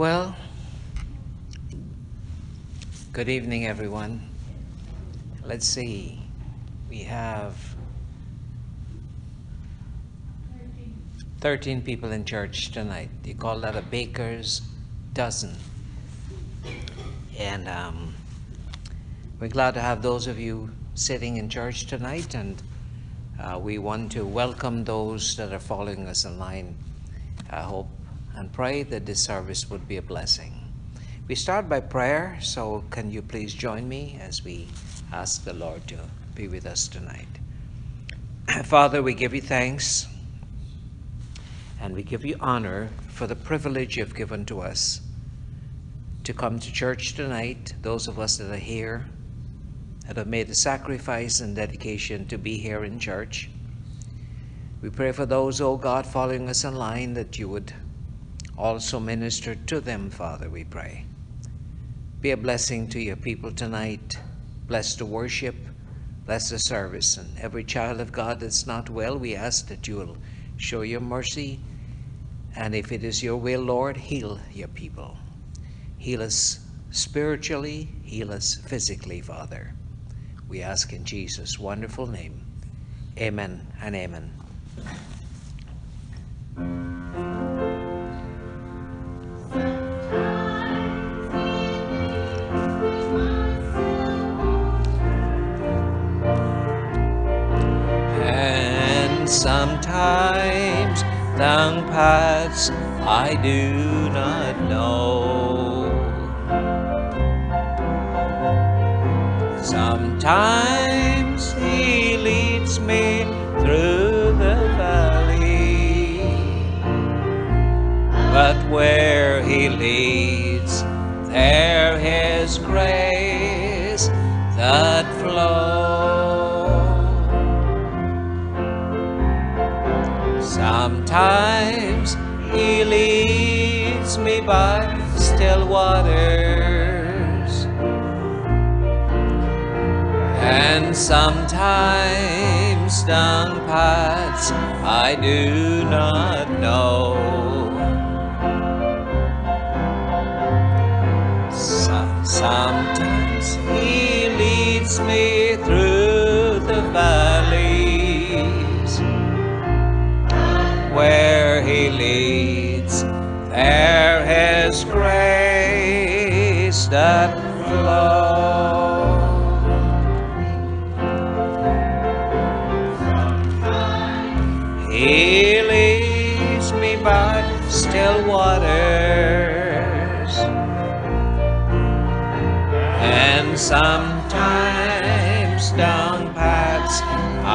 Well, good evening, everyone. Let's see. We have 13 people in church tonight. You call that a baker's dozen. And um, we're glad to have those of you sitting in church tonight, and uh, we want to welcome those that are following us online. I hope and pray that this service would be a blessing. We start by prayer, so can you please join me as we ask the Lord to be with us tonight? Father, we give you thanks and we give you honor for the privilege you've given to us to come to church tonight, those of us that are here that have made the sacrifice and dedication to be here in church. We pray for those, oh God, following us online, that you would also minister to them, Father, we pray. Be a blessing to your people tonight. Bless the worship, bless the service, and every child of God that's not well, we ask that you will show your mercy, and if it is your will, Lord, heal your people. Heal us spiritually, heal us physically, Father. We ask in Jesus' wonderful name. Amen and amen. Sometimes down paths I do not know. Sometimes he leads me through the valley, but where he leads, there is grace that flows. Sometimes he leads me by still waters, and sometimes down paths I do not know. So- Sometimes he leads me there is grace that flows. He leads me by still waters, and sometimes down paths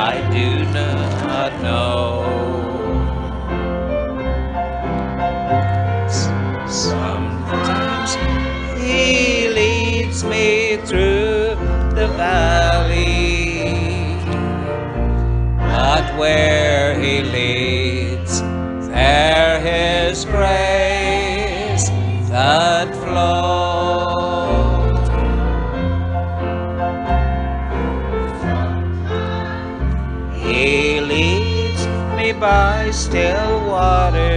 I do not know. Valley, but where he leads, there is grace that flows. He leads me by still waters,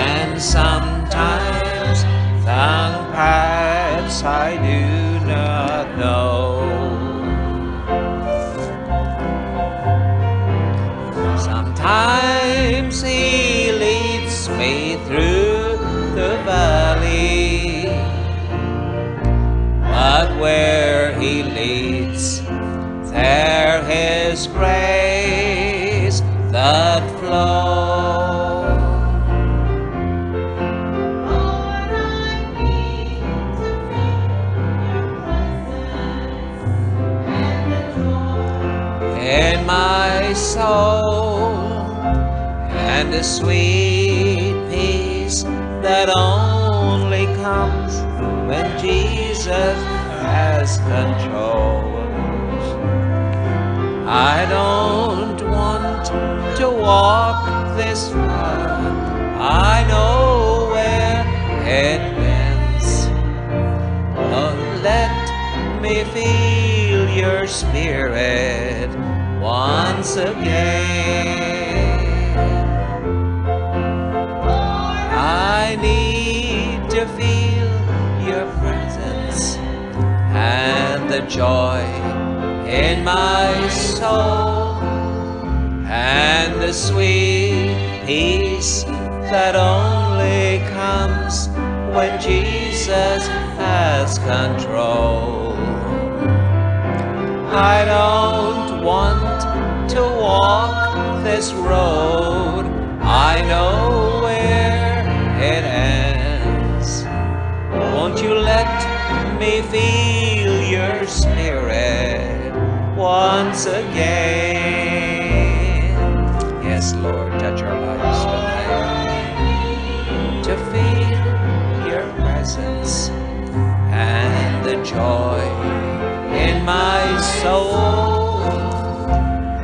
and sometimes I do sweet peace that only comes when Jesus has control. I don't want to walk this far. I know where it ends. Oh, let me feel your spirit once again. Joy in my soul and the sweet peace that only comes when Jesus has control. I don't want to walk this road. I know where it ends. Won't you let me feel once again? Yes, Lord, touch our lives tonight to feel your presence and the joy in my soul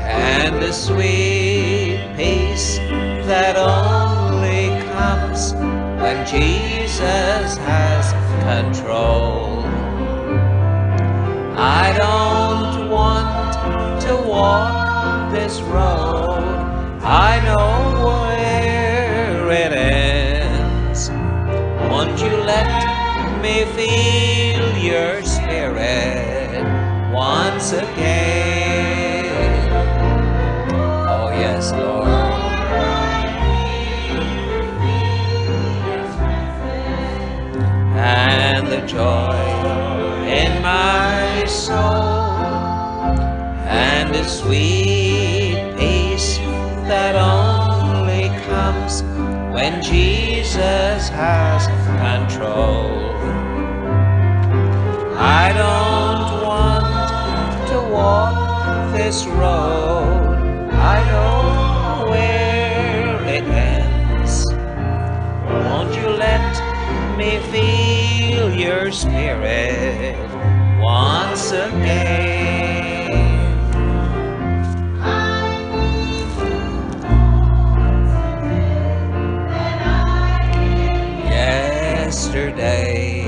and the sweet walk this road. I know where it ends. Won't you let me feel your spirit once again? Oh, yes, Lord. And the joy in my sweet peace that only comes when Jesus has control. I don't want to walk this road. I know where it ends. Won't you let me feel your spirit once again? Yesterday,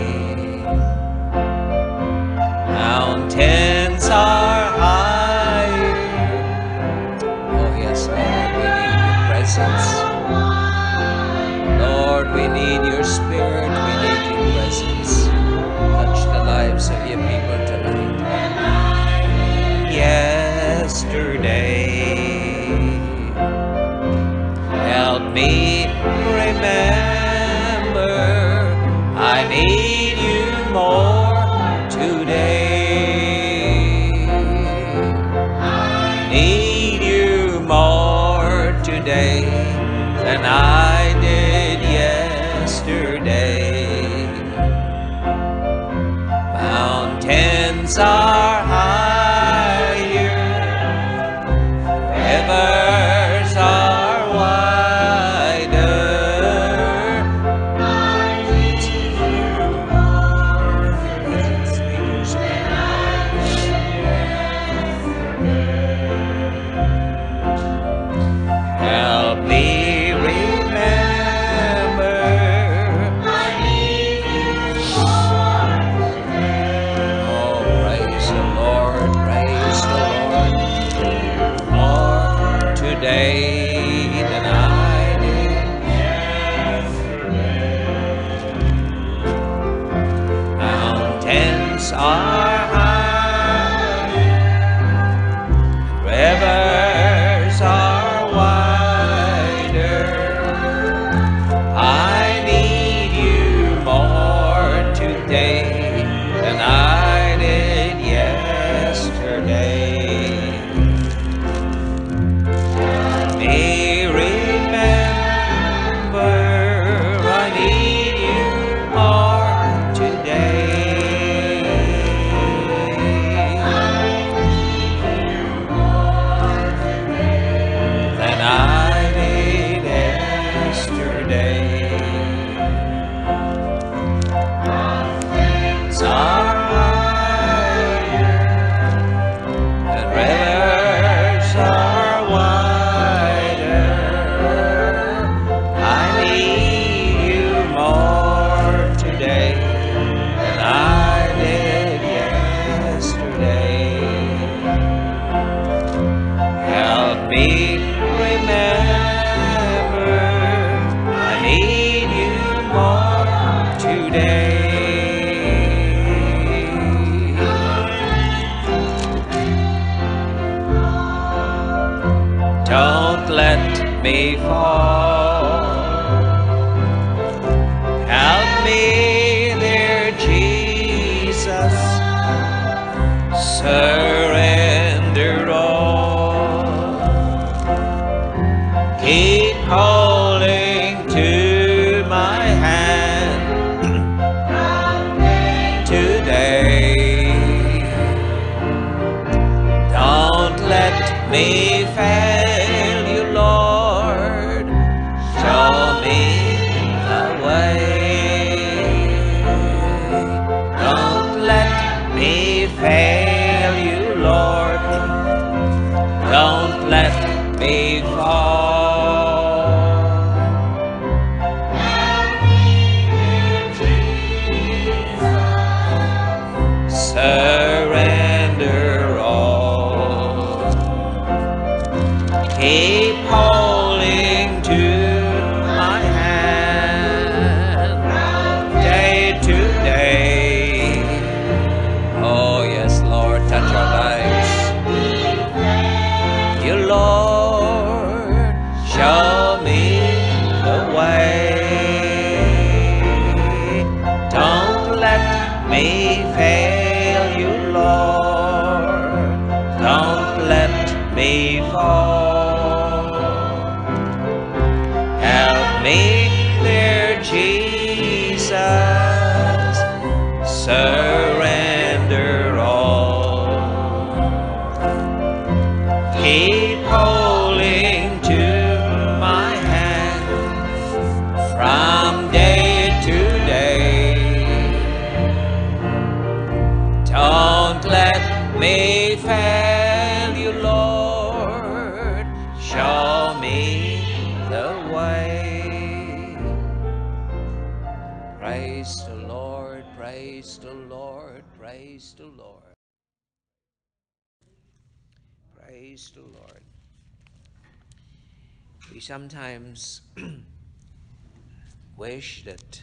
sometimes wish that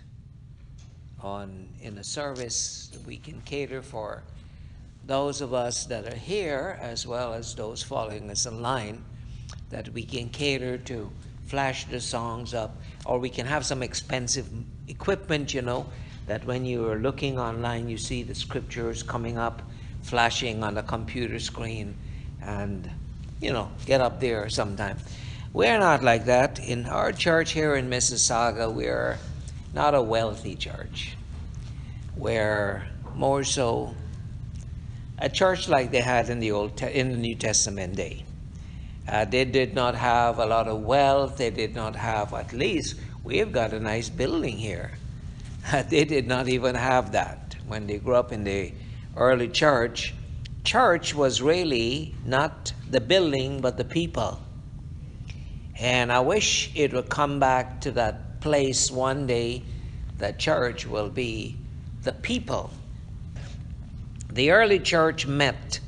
on in a service that we can cater for those of us that are here as well as those following us online that we can cater to flash the songs up or we can have some expensive equipment you know that when you are looking online you see the scriptures coming up flashing on the computer screen and you know get up there sometime we're not like that in our church here in mississauga we're not a wealthy church. We're more so a church like they had in the old in the New Testament day. Uh, they did not have a lot of wealth. They did not have at least we've got a nice building here. they did not even have that when they grew up in the early church. Church was really not the building but the people. And I wish it would come back to that place one day that church will be the people. The early church met,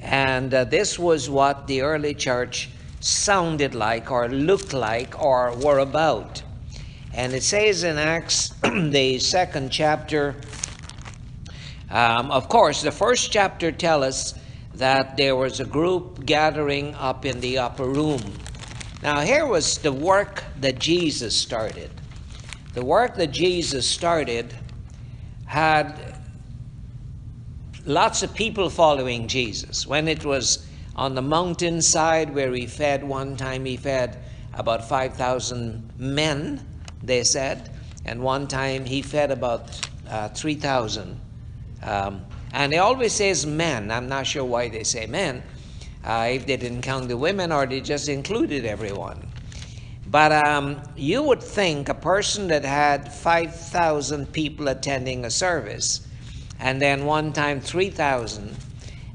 and uh, this was what the early church sounded like, or looked like, or were about. And it says in Acts, the second chapter, um, of course, the first chapter tells us that there was a group gathering up in the upper room. Now, here was the work that Jesus started. The work that Jesus started had lots of people following Jesus. When it was on the mountainside where he fed, one time he fed about 5,000 men, they said, and one time he fed about uh, 3,000. Um, and they always says men. I'm not sure why they say men. Uh, if they didn't count the women or they just included everyone. But um, you would think a person that had 5,000 people attending a service, and then one time 3,000,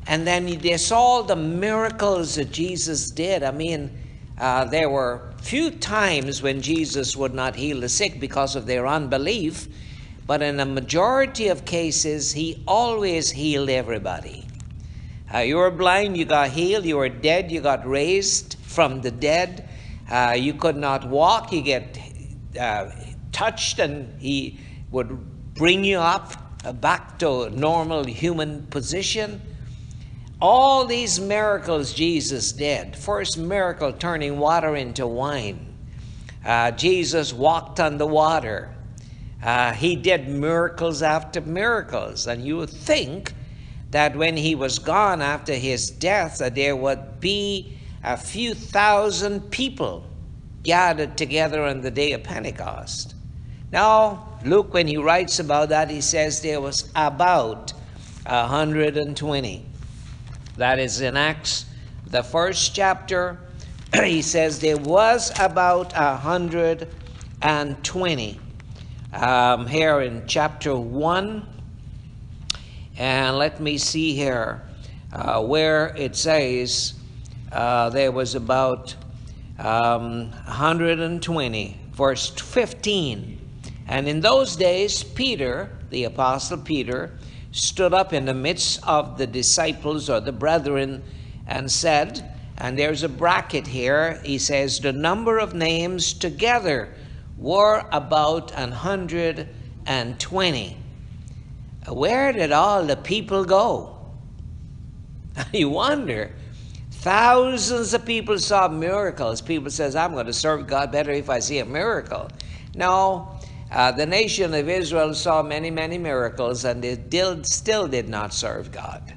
and then they saw the miracles that Jesus did. I mean, uh, there were few times when Jesus would not heal the sick because of their unbelief, but in a majority of cases, he always healed everybody. Uh, you were blind, you got healed. You were dead, you got raised from the dead. Uh, you could not walk, you get uh, touched, and he would bring you up uh, back to normal human position. all these miracles Jesus did. First miracle, turning water into wine. Uh, Jesus walked on the water. Uh, he did miracles after miracles. And you would think that when he was gone after his death, there would be a few thousand people gathered together on the day of Pentecost. Now, Luke, when he writes about that, he says there was about 120. That is in Acts, the first chapter. he says there was about 120. Um, here in chapter 1. And let me see here uh, where it says uh, there was about um, 120, verse 15. And in those days, Peter, the apostle Peter, stood up in the midst of the disciples or the brethren and said, and there's a bracket here, he says, the number of names together were about hundred and twenty. Where did all the people go? you wonder. Thousands of people saw miracles. People says, I'm going to serve God better if I see a miracle. No, uh, the nation of Israel saw many, many miracles and they did, still did not serve God.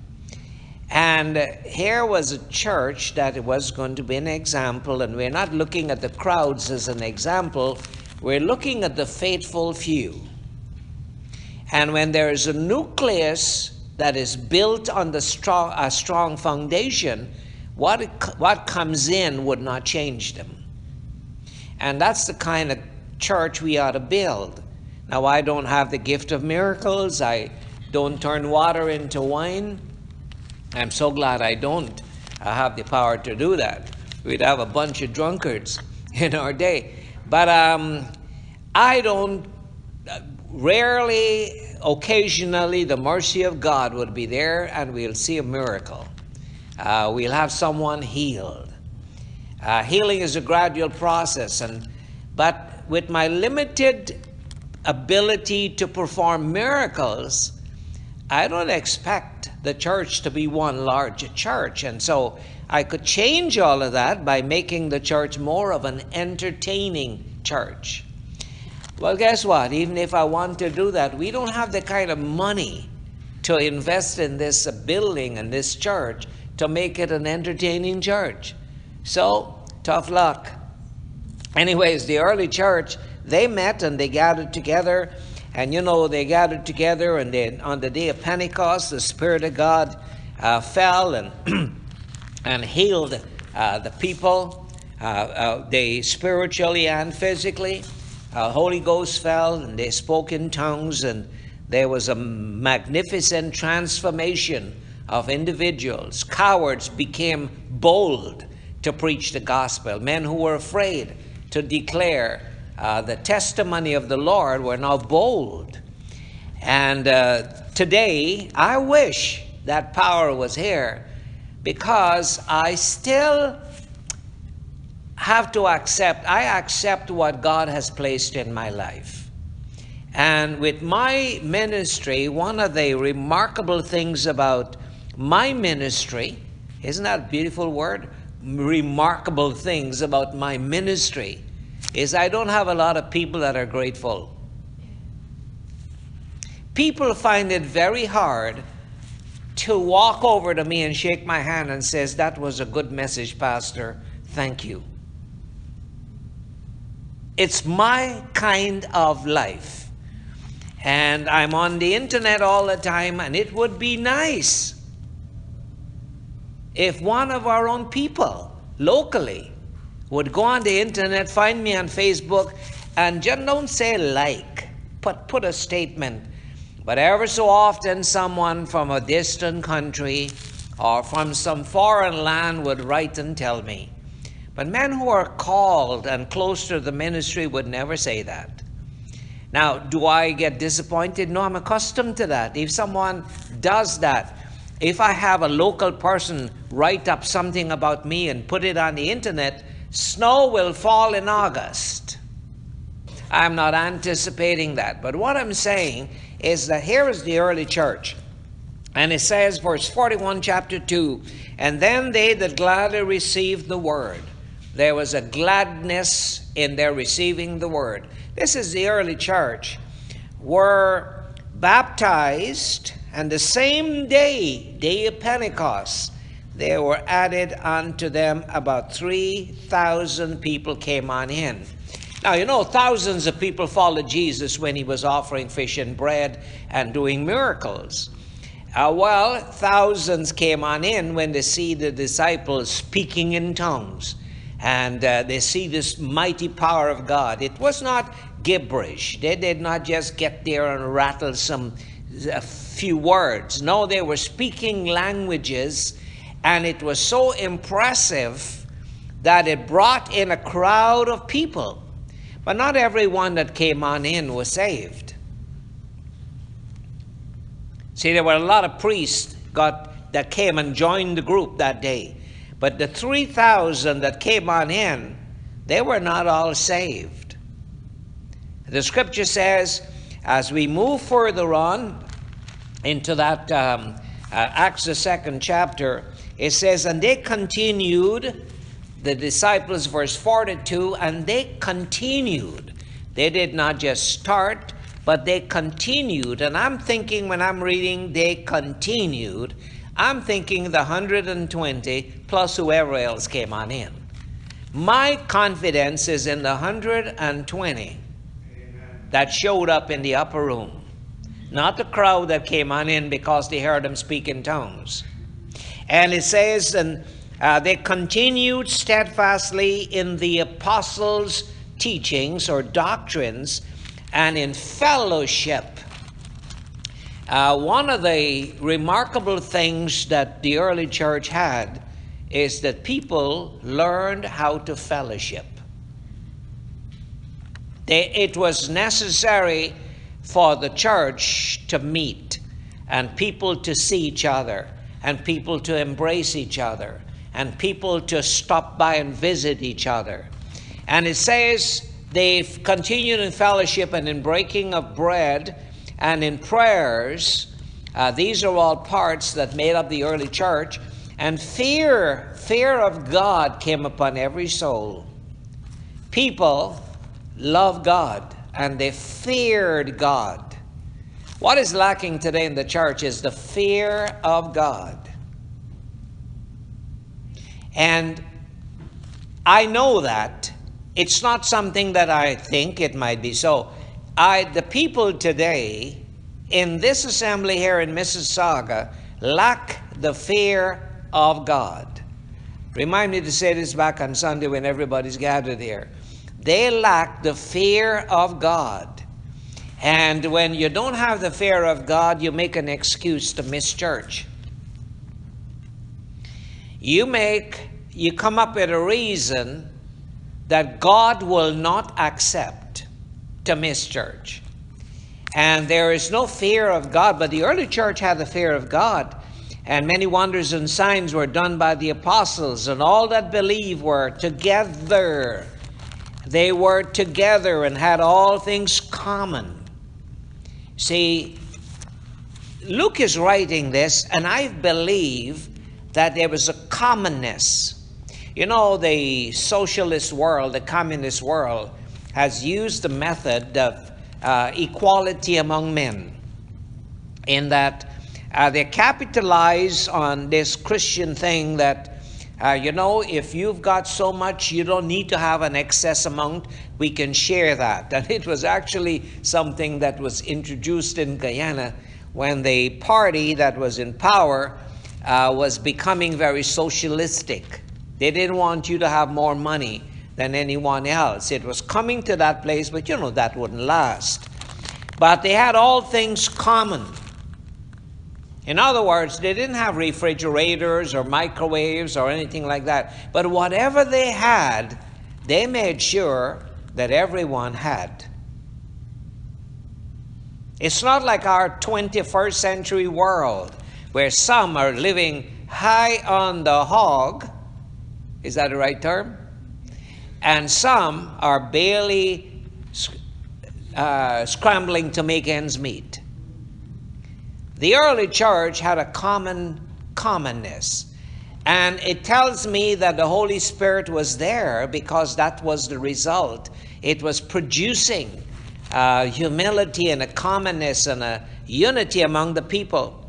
And here was a church that was going to be an example, and we're not looking at the crowds as an example, we're looking at the faithful few. And when there is a nucleus that is built on the strong, a strong foundation, what, what comes in would not change them. And that's the kind of church we ought to build. Now, I don't have the gift of miracles. I don't turn water into wine. I'm so glad I don't have the power to do that. We'd have a bunch of drunkards in our day. But um, I don't, rarely, occasionally, the mercy of God would be there and we'll see a miracle. Uh, we'll have someone healed. Uh, healing is a gradual process, and but with my limited ability to perform miracles, I don't expect the church to be one large church. And so I could change all of that by making the church more of an entertaining church. Well, guess what? Even if I want to do that, we don't have the kind of money to invest in this building and this church to make it an entertaining church. So, tough luck. Anyways, the early church, they met and they gathered together and you know, they gathered together, and then on the day of Pentecost, the Spirit of God uh, fell and, and healed uh, the people, uh, uh they spiritually and physically. Uh, Holy Ghost fell, and they spoke in tongues, and there was a magnificent transformation of individuals. Cowards became bold to preach the gospel. Men who were afraid to declare uh, the testimony of the Lord were now bold. And uh, today, I wish that power was here because I still have to accept, I accept what God has placed in my life. And with my ministry, one of the remarkable things about my ministry, isn't that a beautiful word? Remarkable things about my ministry is I don't have a lot of people that are grateful. People find it very hard to walk over to me and shake my hand and says, that was a good message, Pastor. Thank you. It's my kind of life. And I'm on the internet all the time, and it would be nice if one of our own people locally would go on the internet, find me on Facebook, and just don't say like, but put a statement. But ever so often, someone from a distant country or from some foreign land would write and tell me. But men who are called and close to the ministry would never say that. Now, do I get disappointed? No, I'm accustomed to that. If someone does that, if I have a local person write up something about me and put it on the internet, Snow will fall in August. I'm not anticipating that. But what I'm saying is that here is the early church. And it says, verse 41, chapter 2 And then they that gladly received the word. There was a gladness in their receiving the word. This is the early church, were baptized, and the same day, day of Pentecost, there were added unto them about 3,000 people came on in. Now, you know, thousands of people followed Jesus when he was offering fish and bread and doing miracles. Uh, well, thousands came on in when they see the disciples speaking in tongues and uh, they see this mighty power of God. It was not gibberish. They did not just get there and rattle some a few words. No, they were speaking languages, and it was so impressive that it brought in a crowd of people. But not everyone that came on in was saved. See, there were a lot of priests got that came and joined the group that day. But the 3,000 that came on in, they were not all saved. The scripture says, as we move further on into that um, uh, Acts, the second chapter, it says, And they continued, the disciples, verse 42, and they continued. They did not just start, but they continued. And I'm thinking when I'm reading, they continued, I'm thinking the 120 plus whoever else came on in. My confidence is in the 120 that showed up in the upper room, not the crowd that came on in because they heard him speak in tongues. And it says, and uh, they continued steadfastly in the apostles' teachings or doctrines and in fellowship. Uh, one of the remarkable things that the early church had is that people learned how to fellowship. They, it was necessary for the church to meet and people to see each other and people to embrace each other and people to stop by and visit each other. And it says they've continued in fellowship and in breaking of bread and in prayers. Uh, these are all parts that made up the early church. And fear, fear of God came upon every soul. People love God and they feared God. What is lacking today in the church is the fear of God. And I know that it's not something that I think it might be so. I, the people today in this assembly here in Mississauga lack the fear of God. Remind me to say this back on Sunday when everybody's gathered here. They lack the fear of God. And when you don't have the fear of God, you make an excuse to miss church. You make, you come up with a reason that God will not accept to miss church. And there is no fear of God, but the early church had the fear of God. And many wonders and signs were done by the apostles, and all that believe were together. They were together and had all things common. See, Luke is writing this, and I believe that there was a commonness. You know, the socialist world, the communist world, has used the method of uh, equality among men in that uh, they capitalize on this Christian thing that, uh, you know, if you've got so much, you don't need to have an excess amount, we can share that. And it was actually something that was introduced in Guyana when the party that was in power uh, was becoming very socialistic. They didn't want you to have more money than anyone else. It was coming to that place, but you know that wouldn't last. But they had all things common. In other words, they didn't have refrigerators or microwaves or anything like that. But whatever they had, they made sure that everyone had. It's not like our 21st century world where some are living high on the hog. Is that the right term? And some are barely uh, scrambling to make ends meet. the early church had a common commonness. And it tells me that the Holy Spirit was there because that was the result. It was producing uh, humility and a commonness and a unity among the people.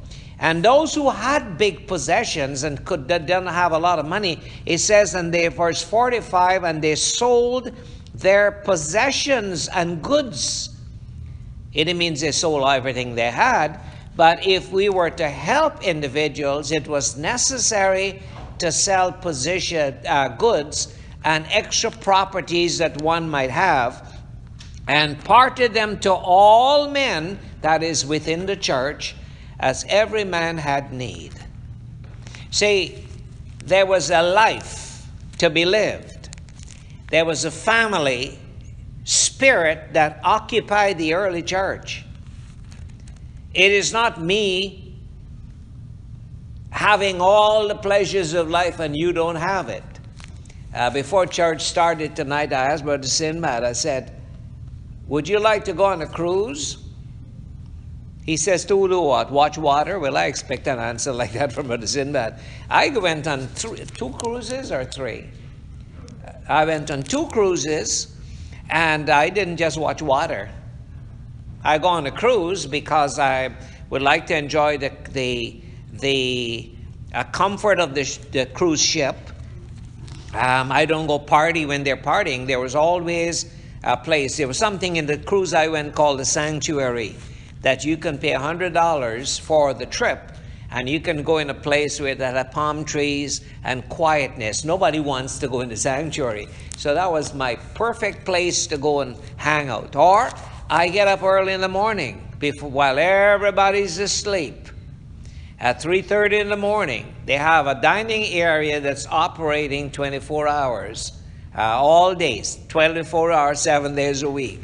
And those who had big possessions and could didn't have a lot of money, it says in the verse 45, and they sold their possessions and goods. It means they sold everything they had. But if we were to help individuals, it was necessary to sell position uh, goods and extra properties that one might have, and parted them to all men that is within the church, as every man had need. See, there was a life to be lived. There was a family spirit that occupied the early church. It is not me having all the pleasures of life and you don't have it. Uh, before church started tonight, I asked Brother Sinbad, I said, Would you like to go on a cruise? He says, To do what? Watch water? Well, I expect an answer like that from Brother Sinbad. I went on three, two cruises or three. I went on two cruises and I didn't just watch water. I go on a cruise because I would like to enjoy the, the, the uh, comfort of the, sh- the cruise ship. Um, I don't go party when they're partying. There was always a place. There was something in the cruise I went called the sanctuary that you can pay $100 for the trip and you can go in a place where that have palm trees and quietness. Nobody wants to go in the sanctuary. So that was my perfect place to go and hang out. Or I get up early in the morning before, while everybody's asleep. At 3:30 in the morning, they have a dining area that's operating 24 hours, uh, all days, 24 hours, seven days a week.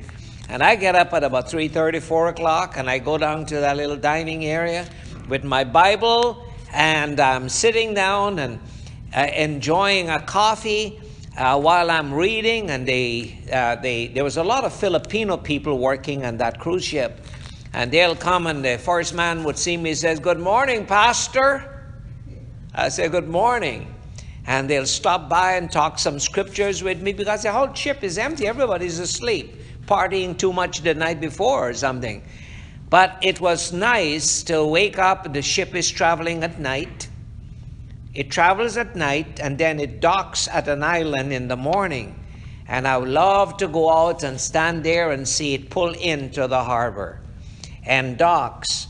And I get up at about 3:30, 4 o'clock, and I go down to that little dining area with my Bible, and I'm sitting down and uh, enjoying a coffee uh, while I'm reading. And they, uh, they, there was a lot of Filipino people working on that cruise ship, and they'll come, and the first man would see me, says, "Good morning, Pastor." I say, "Good morning." And they'll stop by and talk some scriptures with me because the whole ship is empty. Everybody's asleep, partying too much the night before or something. But it was nice to wake up. The ship is traveling at night. It travels at night and then it docks at an island in the morning. And I would love to go out and stand there and see it pull into the harbor and docks.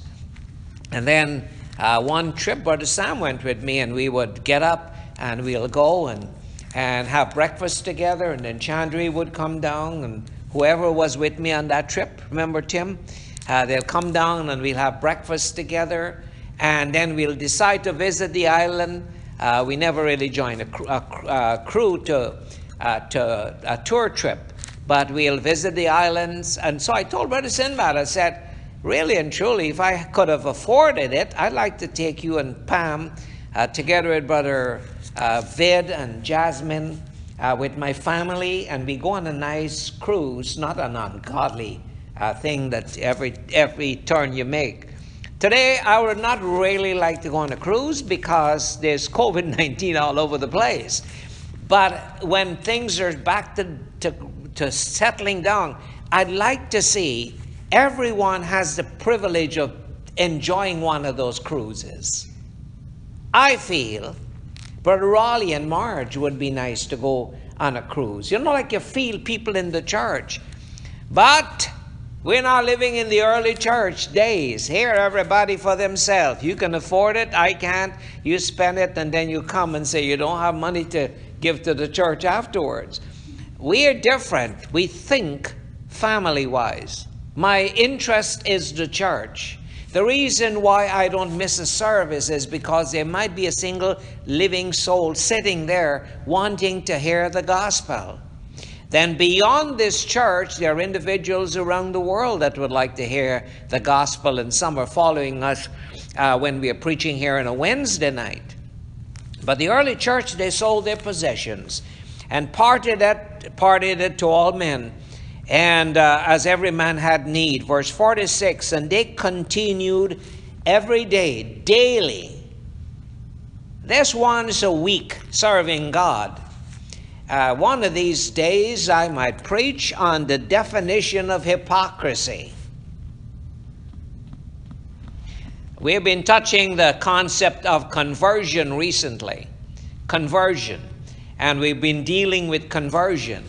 And then uh, one trip, Brother Sam went with me, and we would get up and we'll go and, and have breakfast together. And then Chandri would come down, and whoever was with me on that trip, remember Tim? Uh, they'll come down and we'll have breakfast together. And then we'll decide to visit the island. Uh, we never really joined a, cr- a a crew to, uh, to a tour trip, but we'll visit the islands. And so I told Brother Sinbad, I said, really and truly, if I could have afforded it, I'd like to take you and Pam uh, together with Brother uh, Vid and Jasmine uh, with my family, and we go on a nice cruise, not an ungodly uh, thing that every every turn you make. Today, I would not really like to go on a cruise because there's COVID 19 all over the place. But when things are back to, to, to settling down, I'd like to see everyone has the privilege of enjoying one of those cruises. I feel Brother Raleigh and Marge would be nice to go on a cruise. You know, like you feel people in the church. But we're not living in the early church days. Here, everybody for themselves. You can afford it, I can't. You spend it, and then you come and say you don't have money to give to the church afterwards. We are different. We think family wise. My interest is the church. The reason why I don't miss a service is because there might be a single living soul sitting there wanting to hear the gospel. Then, beyond this church, there are individuals around the world that would like to hear the gospel, and some are following us uh, when we are preaching here on a Wednesday night. But the early church, they sold their possessions and parted it, parted it to all men, and uh, as every man had need. Verse 46 And they continued every day, daily, this once a week serving God. Uh, one of these days, I might preach on the definition of hypocrisy. We've been touching the concept of conversion recently. Conversion. And we've been dealing with conversion.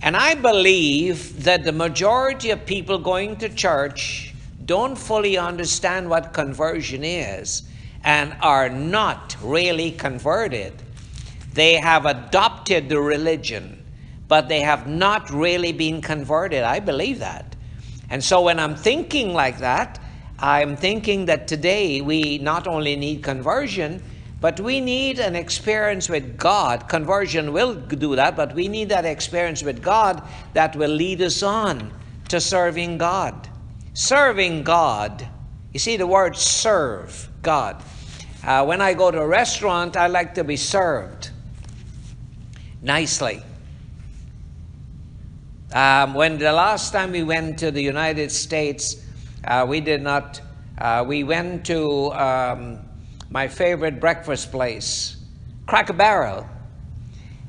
And I believe that the majority of people going to church don't fully understand what conversion is and are not really converted. They have adopted the religion, but they have not really been converted. I believe that. And so when I'm thinking like that, I'm thinking that today we not only need conversion, but we need an experience with God. Conversion will do that, but we need that experience with God that will lead us on to serving God. Serving God. You see the word serve God. Uh, when I go to a restaurant, I like to be served nicely. Um, when the last time we went to the United States, uh, we did not, uh, we went to um, my favorite breakfast place, Cracker Barrel.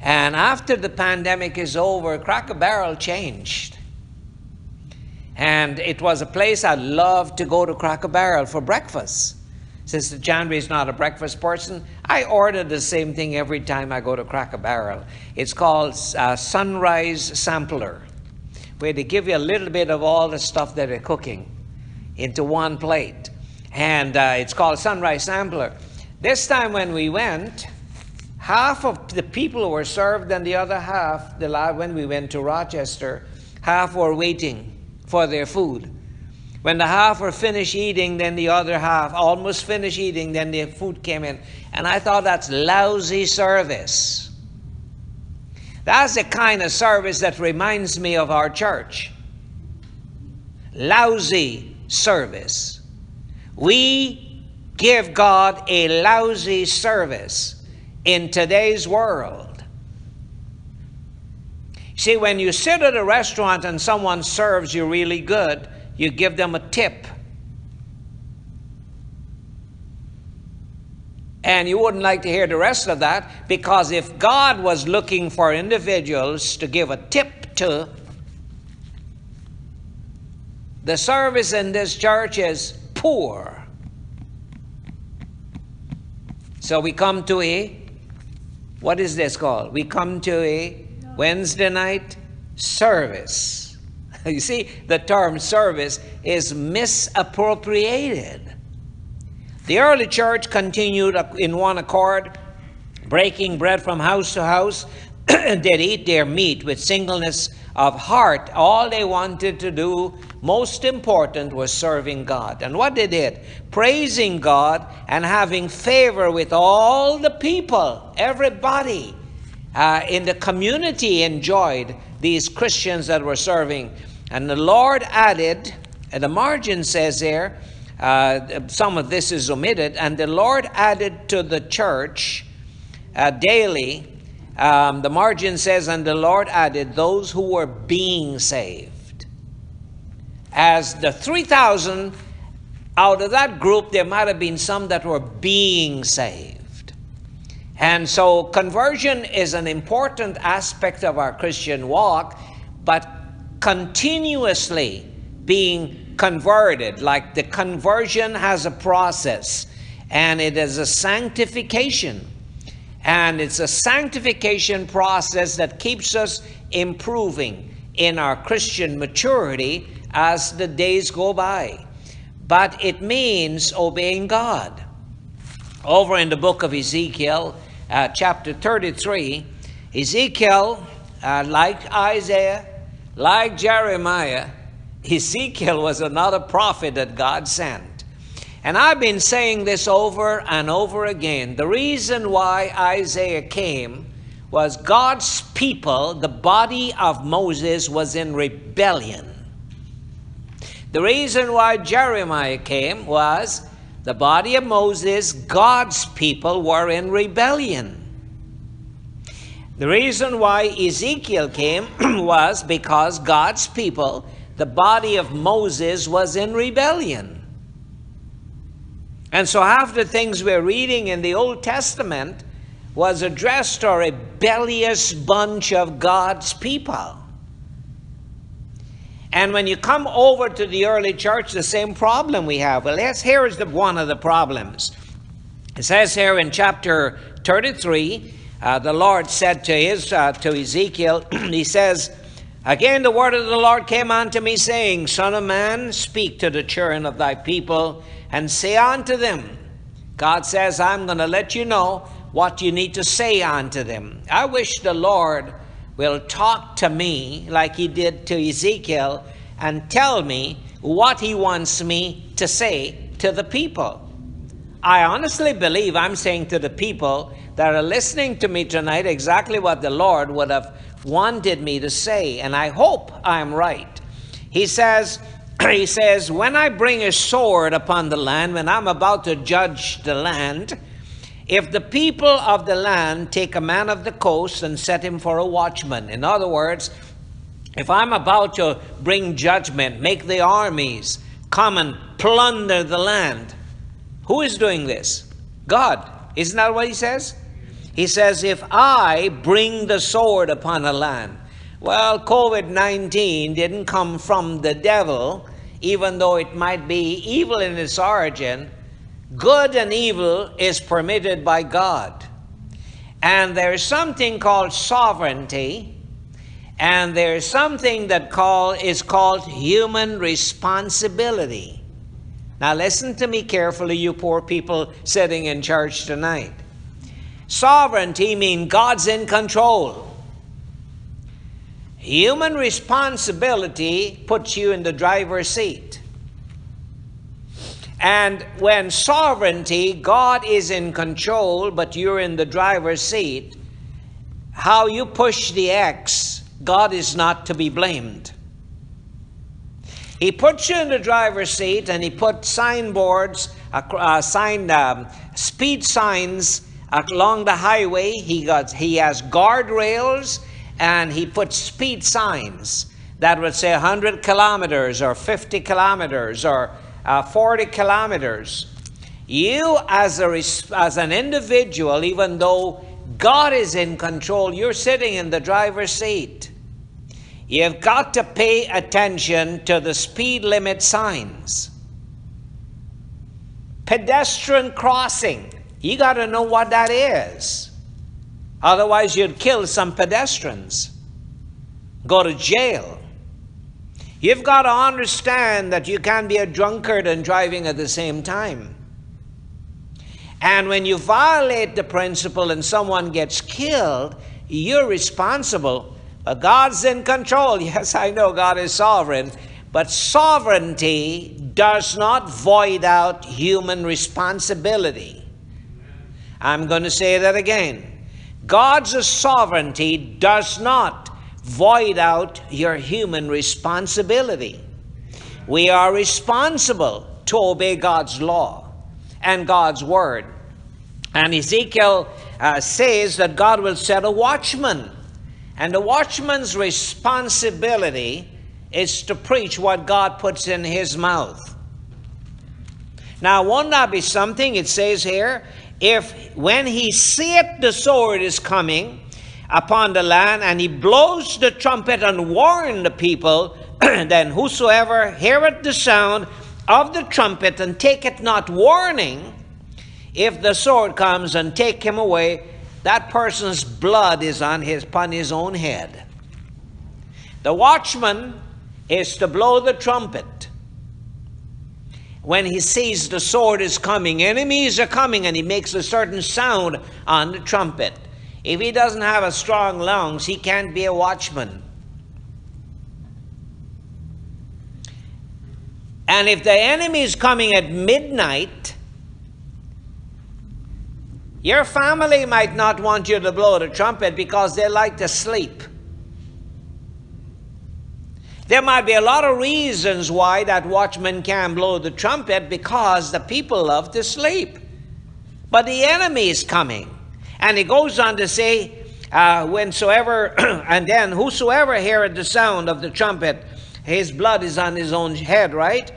And after the pandemic is over, Cracker Barrel changed. And it was a place I loved to go to Cracker Barrel for breakfast. Since Janry is not a breakfast person, I order the same thing every time I go to Cracker Barrel. It's called uh, Sunrise Sampler, where they give you a little bit of all the stuff that they're cooking into one plate. And uh, it's called Sunrise Sampler. This time when we went, half of the people were served, and the other half, the la- when we went to Rochester, half were waiting for their food. When the half were finished eating, then the other half almost finished eating, then the food came in. And I thought that's lousy service. That's the kind of service that reminds me of our church. Lousy service. We give God a lousy service in today's world. See, when you sit at a restaurant and someone serves you really good, you give them a tip. And you wouldn't like to hear the rest of that because if God was looking for individuals to give a tip to, the service in this church is poor. So we come to a, what is this called? We come to a Wednesday night service. You see, the term service is misappropriated. The early church continued in one accord, breaking bread from house to house. They'd eat their meat with singleness of heart. All they wanted to do, most important, was serving God. And what they did? Praising God and having favor with all the people, everybody uh, in the community enjoyed these Christians that were serving. And the Lord added, and the margin says there, uh, some of this is omitted, and the Lord added to the church uh, daily, um, the margin says, and the Lord added those who were being saved. As the 3,000, out of that group, there might have been some that were being saved. And so conversion is an important aspect of our Christian walk, but continuously being converted, like the conversion has a process and it is a sanctification. And it's a sanctification process that keeps us improving in our Christian maturity as the days go by. But it means obeying God. Over in the book of Ezekiel, uh, chapter 33, Ezekiel, uh, like Isaiah, like Jeremiah, Ezekiel was another prophet that God sent. And I've been saying this over and over again. The reason why Isaiah came was God's people, the body of Moses, was in rebellion. The reason why Jeremiah came was the body of Moses, God's people, were in rebellion. The reason why Ezekiel came was because God's people, the body of Moses, was in rebellion. And so half the things we're reading in the Old Testament was addressed to a rebellious bunch of God's people. And when you come over to the early church, the same problem we have. Well, yes, here is the, one of the problems. It says here in chapter 33, uh, the Lord said to, his, uh, to Ezekiel, He says, Again, the word of the Lord came unto me, saying, Son of man, speak to the children of thy people, and say unto them, God says, I'm going to let you know what you need to say unto them. I wish the Lord will talk to me like he did to Ezekiel and tell me what he wants me to say to the people. I honestly believe I'm saying to the people that are listening to me tonight exactly what the Lord would have wanted me to say, and I hope I'm right. He says, he says, when I bring a sword upon the land, when I'm about to judge the land, if the people of the land take a man of the coast and set him for a watchman, in other words, if I'm about to bring judgment, make the armies come and plunder the land, who is doing this? God. Isn't that what he says? He says, if I bring the sword upon a land, well, COVID 19 didn't come from the devil, even though it might be evil in its origin. Good and evil is permitted by God. And there's something called sovereignty, and there's something that call, is called human responsibility. Now, listen to me carefully, you poor people sitting in church tonight. Sovereignty means God's in control. Human responsibility puts you in the driver's seat. And when sovereignty, God is in control, but you're in the driver's seat, how you push the X, God is not to be blamed. He puts you in the driver's seat and he put signboards, uh, uh, sign, um, speed signs along the highway. He, got, he has guardrails and he puts speed signs that would say 100 kilometers or 50 kilometers or uh, 40 kilometers. You, as, a, as an individual, even though God is in control, you're sitting in the driver's seat. You've got to pay attention to the speed limit signs. Pedestrian crossing, you got to know what that is. Otherwise, you'd kill some pedestrians, go to jail. You've got to understand that you can't be a drunkard and driving at the same time. And when you violate the principle and someone gets killed, you're responsible. But God's in control. Yes, I know God is sovereign. But sovereignty does not void out human responsibility. I'm going to say that again. God's sovereignty does not void out your human responsibility. We are responsible to obey God's law and God's word. And Ezekiel uh, says that God will set a watchman. And the watchman's responsibility is to preach what God puts in his mouth. Now, won't that be something? It says here, if when he seeth the sword is coming upon the land, and he blows the trumpet and warn the people, then whosoever heareth the sound of the trumpet and taketh not warning, if the sword comes and take him away, that person's blood is on his upon his own head. The watchman is to blow the trumpet when he sees the sword is coming, enemies are coming, and he makes a certain sound on the trumpet. If he doesn't have a strong lungs, he can't be a watchman. And if the enemy is coming at midnight, your family might not want you to blow the trumpet because they like to sleep. There might be a lot of reasons why that watchman can blow the trumpet because the people love to sleep. But the enemy is coming. And he goes on to say, uh, whensoever, and then whosoever heareth the sound of the trumpet, his blood is on his own head, right?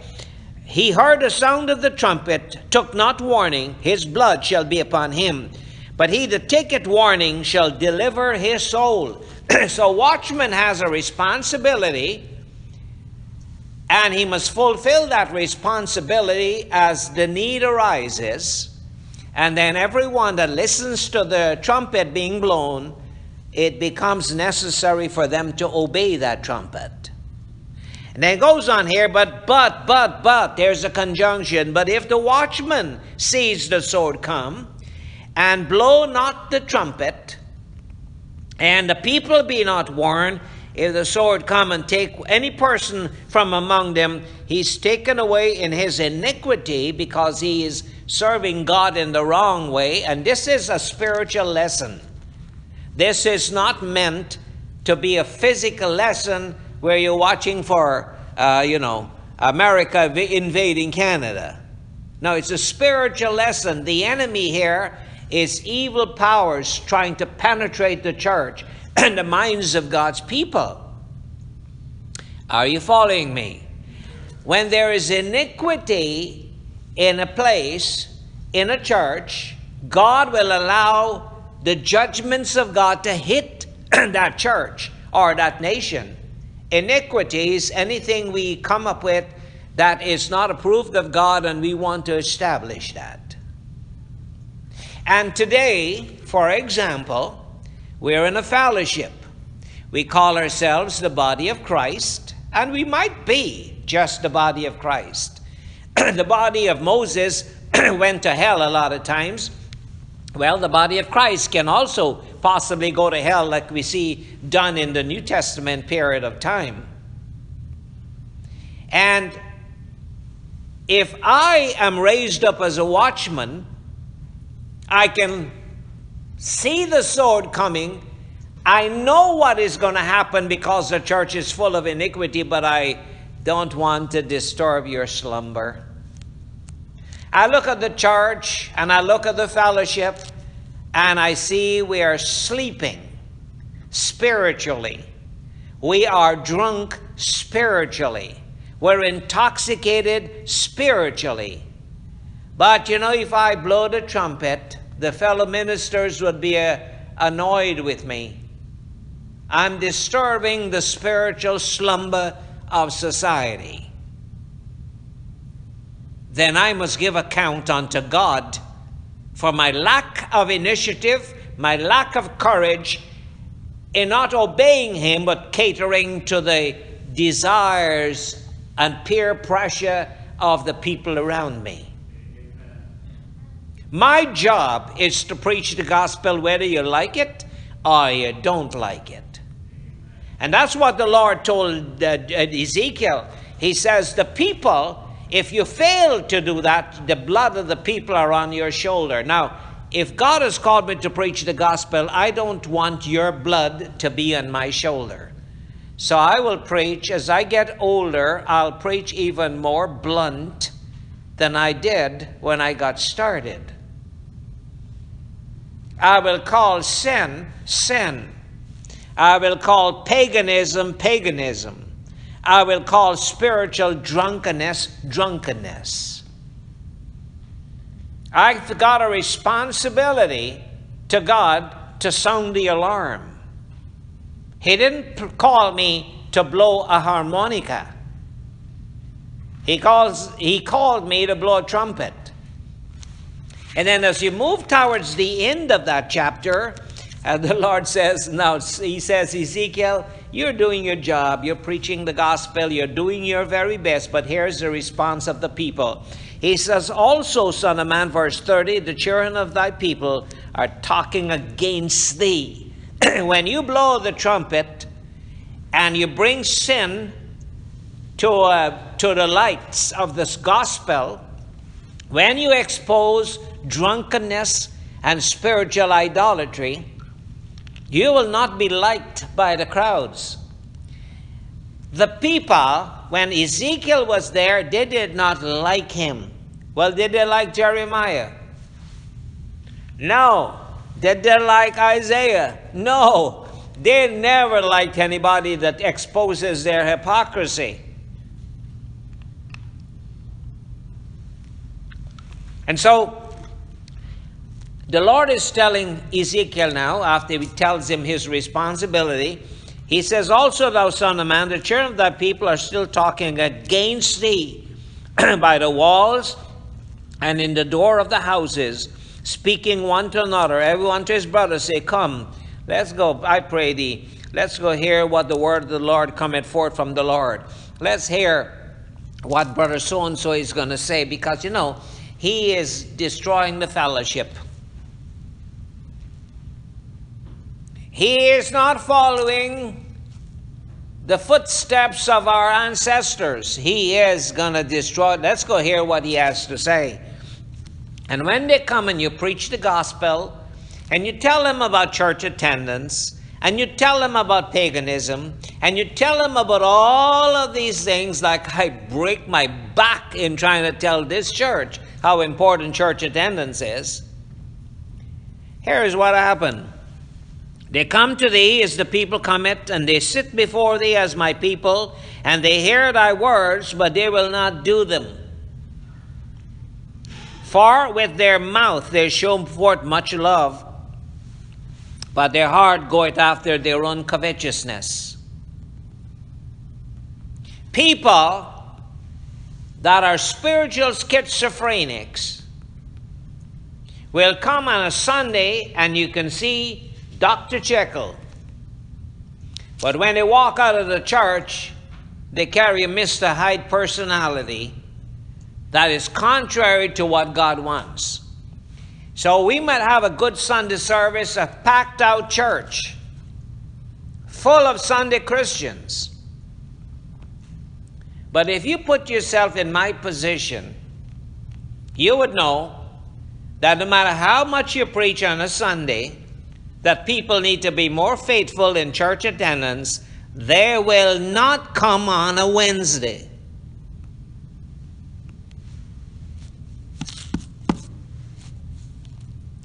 he heard the sound of the trumpet, took not warning, his blood shall be upon him. But he that taketh warning shall deliver his soul. so, watchman has a responsibility, and he must fulfill that responsibility as the need arises. And then, everyone that listens to the trumpet being blown, it becomes necessary for them to obey that trumpet. And then it goes on here, but, but, but, but, there's a conjunction. But if the watchman sees the sword come, and blow not the trumpet, and the people be not warned, if the sword come and take any person from among them, he's taken away in his iniquity because he is serving God in the wrong way. And this is a spiritual lesson. This is not meant to be a physical lesson where you're watching for, uh, you know, America invading Canada. No, it's a spiritual lesson. The enemy here is evil powers trying to penetrate the church and the minds of God's people. Are you following me? When there is iniquity in a place, in a church, God will allow the judgments of God to hit that church or that nation. Iniquity is anything we come up with that is not approved of God, and we want to establish that. And today, for example, we're in a fellowship. We call ourselves the body of Christ, and we might be just the body of Christ. the body of Moses went to hell a lot of times. Well, the body of Christ can also possibly go to hell, like we see done in the New Testament period of time. And if I am raised up as a watchman, I can see the sword coming. I know what is going to happen because the church is full of iniquity, but I don't want to disturb your slumber. I look at the church and I look at the fellowship and I see we are sleeping spiritually. We are drunk spiritually. We're intoxicated spiritually. But you know, if I blow the trumpet, the fellow ministers would be uh, annoyed with me. I'm disturbing the spiritual slumber of society. Then I must give account unto God for my lack of initiative, my lack of courage in not obeying Him but catering to the desires and peer pressure of the people around me. My job is to preach the gospel whether you like it or you don't like it. And that's what the Lord told uh, Ezekiel. He says, The people, if you fail to do that, the blood of the people are on your shoulder. Now, if God has called me to preach the gospel, I don't want your blood to be on my shoulder. So I will preach. As I get older, I'll preach even more blunt than I did when I got started. I will call sin, sin. I will call paganism, paganism. I will call spiritual drunkenness, drunkenness. I've got a responsibility to God to sound the alarm. He didn't call me to blow a harmonica. He, calls, he called me to blow a trumpet. And then as you move towards the end of that chapter, uh, the Lord says, now he says, Ezekiel, you're doing your job, you're preaching the gospel, you're doing your very best, but here's the response of the people. He says, Also, Son of Man, verse 30, the children of thy people are talking against thee. when you blow the trumpet and you bring sin to, uh, to the lights of this gospel, when you expose drunkenness and spiritual idolatry, you will not be liked by the crowds. The people, when Ezekiel was there, they did not like him. Well, did they like Jeremiah? No. Did they like Isaiah? No. They never liked anybody that exposes their hypocrisy. And so the Lord is telling Ezekiel now, after he tells him his responsibility, he says, Also, thou son of man, the children of thy people are still talking against thee by the walls and in the door of the houses, speaking one to another, everyone to his brother, say, Come, let's go, I pray thee. Let's go hear what the word of the Lord cometh forth from the Lord. Let's hear what brother so and so is going to say, because you know, he is destroying the fellowship. He is not following the footsteps of our ancestors. He is going to destroy. Let's go hear what he has to say. And when they come and you preach the gospel, and you tell them about church attendance, and you tell them about paganism, and you tell them about all of these things, like I break my back in trying to tell this church how important church attendance is. Here is what happened. They come to thee as the people commit, and they sit before thee as my people, and they hear thy words, but they will not do them. For with their mouth they show forth much love, but their heart goeth after their own covetousness. People that are spiritual schizophrenics will come on a Sunday and you can see Dr. Jekyll. But when they walk out of the church, they carry a Mr. Hyde personality that is contrary to what God wants. So we might have a good Sunday service, a packed out church full of Sunday Christians. But if you put yourself in my position, you would know that no matter how much you preach on a Sunday, that people need to be more faithful in church attendance, they will not come on a Wednesday.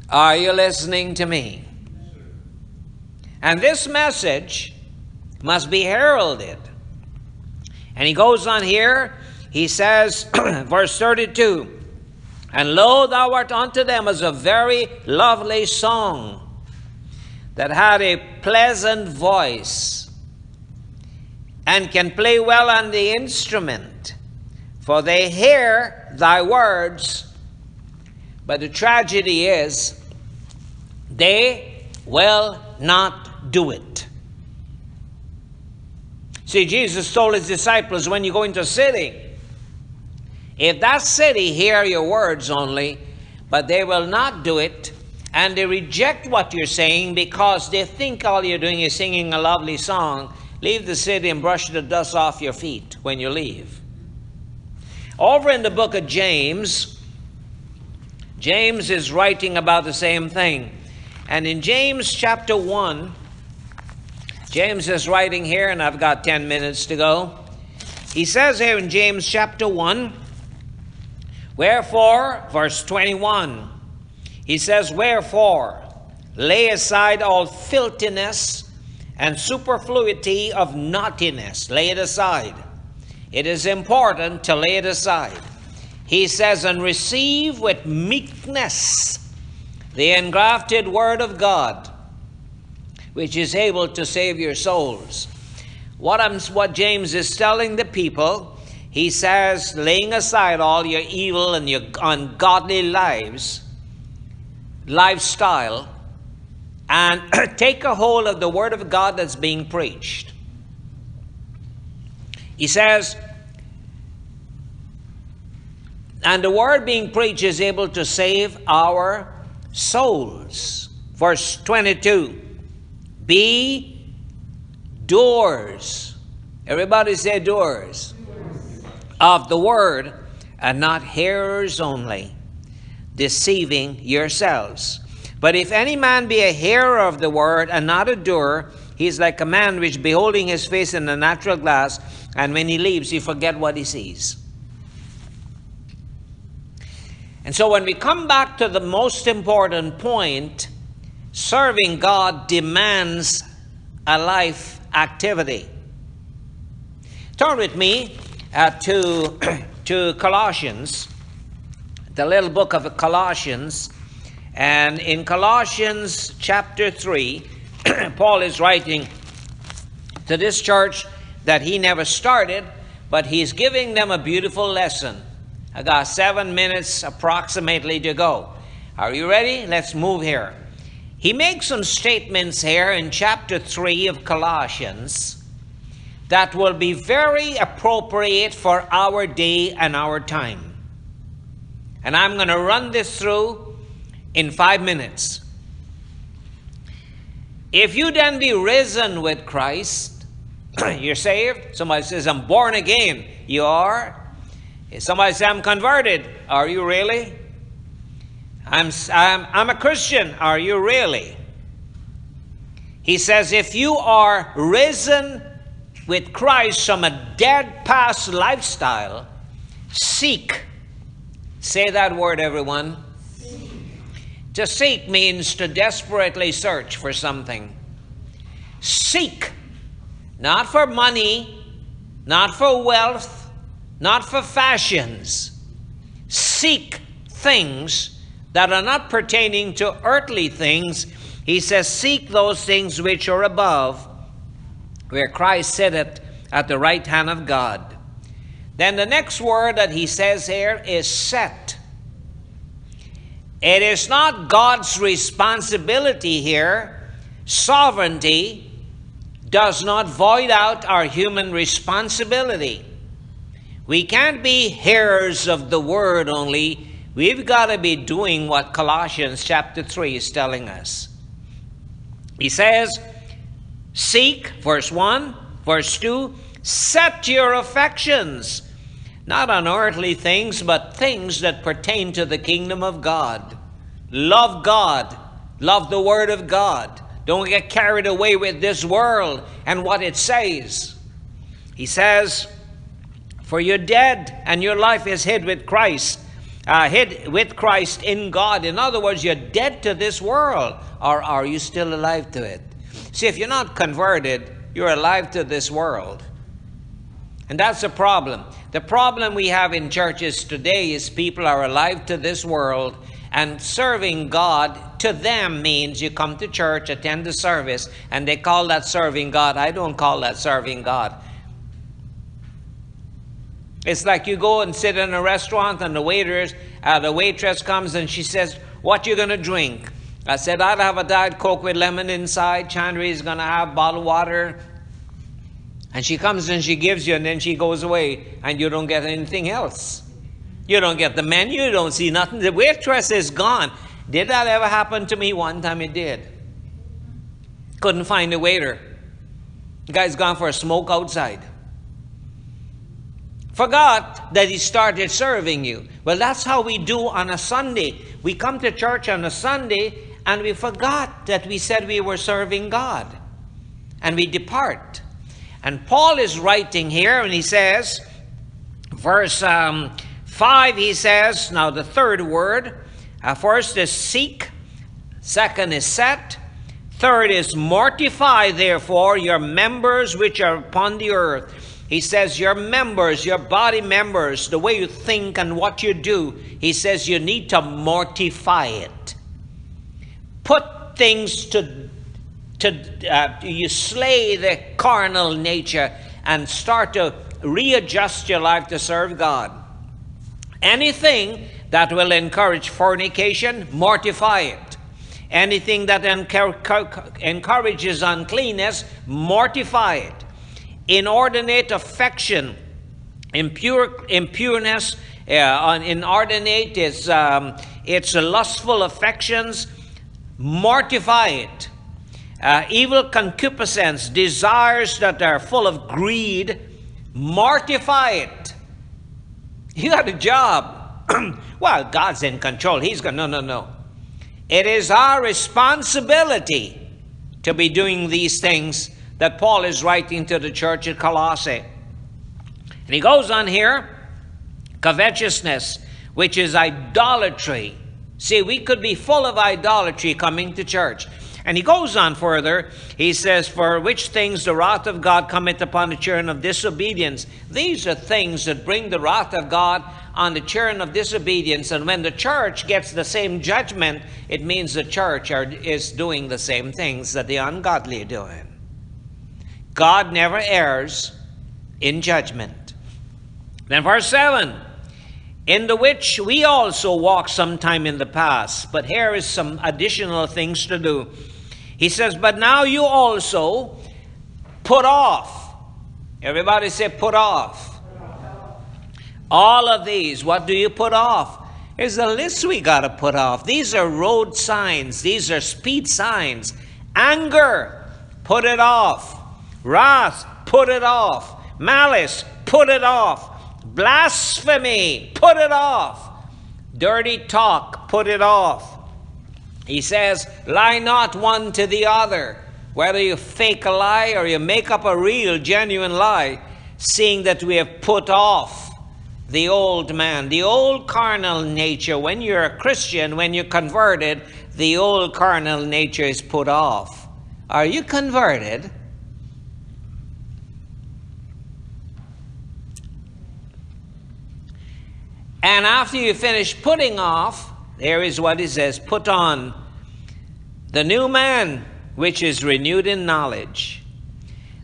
Are you listening to me? And this message must be heralded. And he goes on here, he says, verse 32 And lo, thou art unto them as a very lovely song that had a pleasant voice and can play well on the instrument, for they hear thy words. But the tragedy is, they will not do it. See, Jesus told his disciples when you go into a city, if that city hear your words only, but they will not do it, and they reject what you're saying because they think all you're doing is singing a lovely song, leave the city and brush the dust off your feet when you leave. Over in the book of James, James is writing about the same thing. And in James chapter 1, James is writing here, and I've got 10 minutes to go. He says here in James chapter 1, Wherefore, verse 21, he says, Wherefore, lay aside all filthiness and superfluity of naughtiness. Lay it aside. It is important to lay it aside. He says, And receive with meekness the engrafted word of God, which is able to save your souls. What, I'm, what James is telling the people, he says, laying aside all your evil and your ungodly lives, lifestyle, and take a hold of the word of God that's being preached. He says, and the word being preached is able to save our souls. Verse 22 Be doers. Everybody say doers. Of the word and not hearers only, deceiving yourselves. But if any man be a hearer of the word and not a doer, he is like a man which beholding his face in a natural glass, and when he leaves, he forget what he sees. And so when we come back to the most important point, serving God demands a life activity. Turn with me uh, to, to Colossians the little book of Colossians. And in Colossians chapter 3, Paul is writing to this church that he never started, but he's giving them a beautiful lesson. I got seven minutes approximately to go. Are you ready? Let's move here. He makes some statements here in chapter 3 of Colossians that will be very appropriate for our day and our time. And I'm going to run this through in five minutes. If you then be risen with Christ, you're saved. Somebody says, I'm born again. You are. If somebody says, I'm converted. Are you really? I'm, I'm, I'm a Christian. Are you really? He says, if you are risen with Christ from a dead past lifestyle, seek. Say that word, everyone. To seek means to desperately search for something. Seek, not for money, not for wealth, not for fashions. Seek things that are not pertaining to earthly things. He says, Seek those things which are above, where Christ sitteth at the right hand of God. Then the next word that he says here is set. It is not God's responsibility here. Sovereignty does not void out our human responsibility. We can't be hearers of the word only. We've got to be doing what Colossians chapter 3 is telling us. He says, Seek, verse 1, verse 2, set your affections not on earthly things, but things that pertain to the kingdom of God. Love God, love the Word of God. Don't get carried away with this world and what it says. He says, For you're dead, and your life is hid with Christ, uh, hid with Christ in God. In other words, you're dead to this world, or are you still alive to it? See, if you're not converted, you're alive to this world. And that's the problem. The problem we have in churches today is people are alive to this world, and serving God to them means you come to church, attend the service, and they call that serving God. I don't call that serving God. It's like you go and sit in a restaurant, and the waiters, uh, the waitress comes and she says, "What you gonna drink?" I said, "I'd have a diet coke with lemon inside." Chandra is gonna have bottled water. And she comes and she gives you, and then she goes away, and you don't get anything else. You don't get the menu, you don't see nothing. The waitress is gone. Did that ever happen to me? One time it did. Couldn't find a waiter. The guy's gone for a smoke outside. Forgot that he started serving you. Well, that's how we do on a Sunday. We come to church on a Sunday and we forgot that we said we were serving God. And we depart. And Paul is writing here, and he says, verse um, 5, he says, now the third word, uh, first is seek, second is set, third is mortify, therefore, your members which are upon the earth. He says, Your members, your body members, the way you think and what you do, he says you need to mortify it. Put things to, to uh, you slay the carnal nature and start to readjust your life to serve God. Anything that will encourage fornication, mortify it. Anything that encour- encourages uncleanness, mortify it inordinate affection, impure impureness, uh, inordinate is um, it's lustful affections. Mortify it. Uh, evil concupiscence, desires that are full of greed. Mortify it. You got a job. well, God's in control. He's going. No, no, no. It is our responsibility to be doing these things that Paul is writing to the church at Colossae. And he goes on here covetousness, which is idolatry. See, we could be full of idolatry coming to church. And he goes on further. He says, For which things the wrath of God cometh upon the children of disobedience. These are things that bring the wrath of God on the children of disobedience, and when the church gets the same judgment, it means the church are, is doing the same things that the ungodly are doing. God never errs in judgment. Then, verse 7 In the which we also walked sometime in the past, but here is some additional things to do. He says, But now you also put off. Everybody say, put off. All of these, what do you put off? There's a list we got to put off. These are road signs, these are speed signs. Anger, put it off. Wrath, put it off. Malice, put it off. Blasphemy, put it off. Dirty talk, put it off. He says, lie not one to the other. Whether you fake a lie or you make up a real, genuine lie, seeing that we have put off the old man, the old carnal nature. When you're a Christian, when you're converted, the old carnal nature is put off. Are you converted? And after you finish putting off, there is what it says put on the new man, which is renewed in knowledge.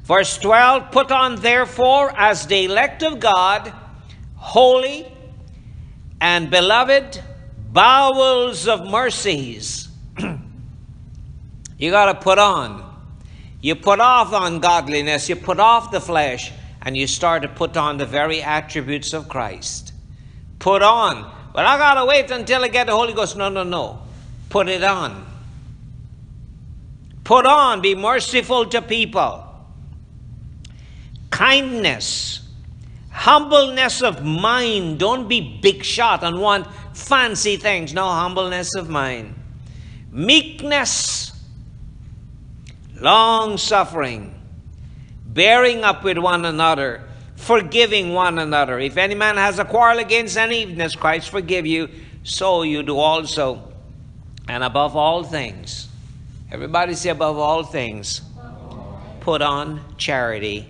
Verse 12 Put on, therefore, as the elect of God, holy and beloved, bowels of mercies. you got to put on. You put off ungodliness, you put off the flesh, and you start to put on the very attributes of Christ. Put on. Well, I got to wait until I get the Holy Ghost. No, no, no. Put it on. Put on. Be merciful to people. Kindness Humbleness of mind. Don't be big shot and want fancy things. No, humbleness of mind. Meekness. Long suffering. Bearing up with one another. Forgiving one another. If any man has a quarrel against any, does Christ forgive you, so you do also. And above all things, everybody say above all things, put on charity,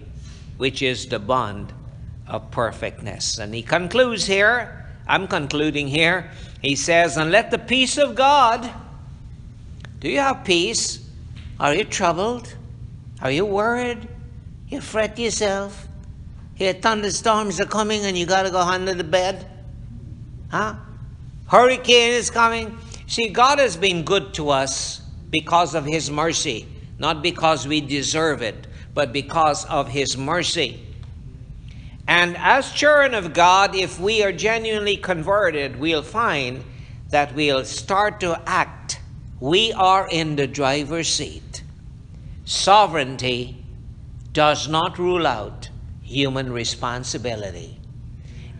which is the bond of perfectness. And he concludes here, I'm concluding here, he says, And let the peace of God, do you have peace? Are you troubled? Are you worried? You fret yourself? Here, thunderstorms are coming and you got to go under the bed? Huh? Hurricane is coming. See, God has been good to us because of His mercy, not because we deserve it, but because of His mercy. And as children of God, if we are genuinely converted, we'll find that we'll start to act. We are in the driver's seat. Sovereignty does not rule out human responsibility.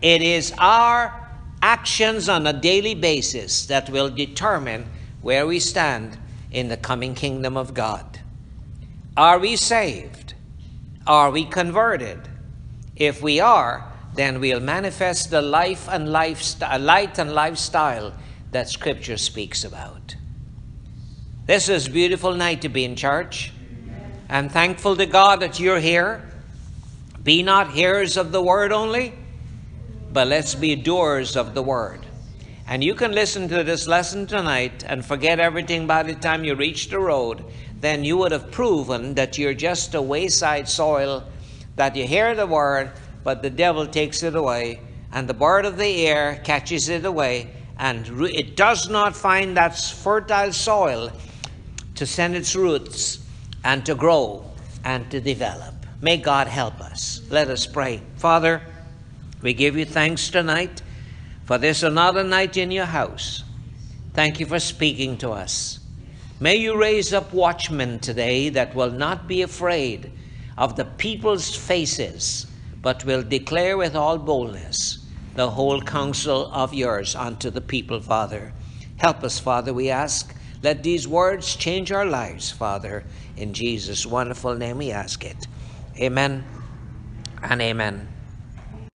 It is our actions on a daily basis that will determine where we stand in the coming kingdom of God. Are we saved? Are we converted? If we are, then we'll manifest the life and lifestyle, uh, light and lifestyle that Scripture speaks about. This is a beautiful night to be in church. I'm thankful to God that you're here. Be not hearers of the word only, but let's be doers of the word. And you can listen to this lesson tonight and forget everything by the time you reach the road. Then you would have proven that you're just a wayside soil that you hear the word, but the devil takes it away, and the bird of the air catches it away, and it does not find that fertile soil to send its roots and to grow and to develop. May God help us. Let us pray. Father, we give you thanks tonight for this another night in your house. Thank you for speaking to us. May you raise up watchmen today that will not be afraid of the people's faces, but will declare with all boldness the whole counsel of yours unto the people, Father. Help us, Father, we ask. Let these words change our lives, Father. In Jesus' wonderful name we ask it. Amen and amen.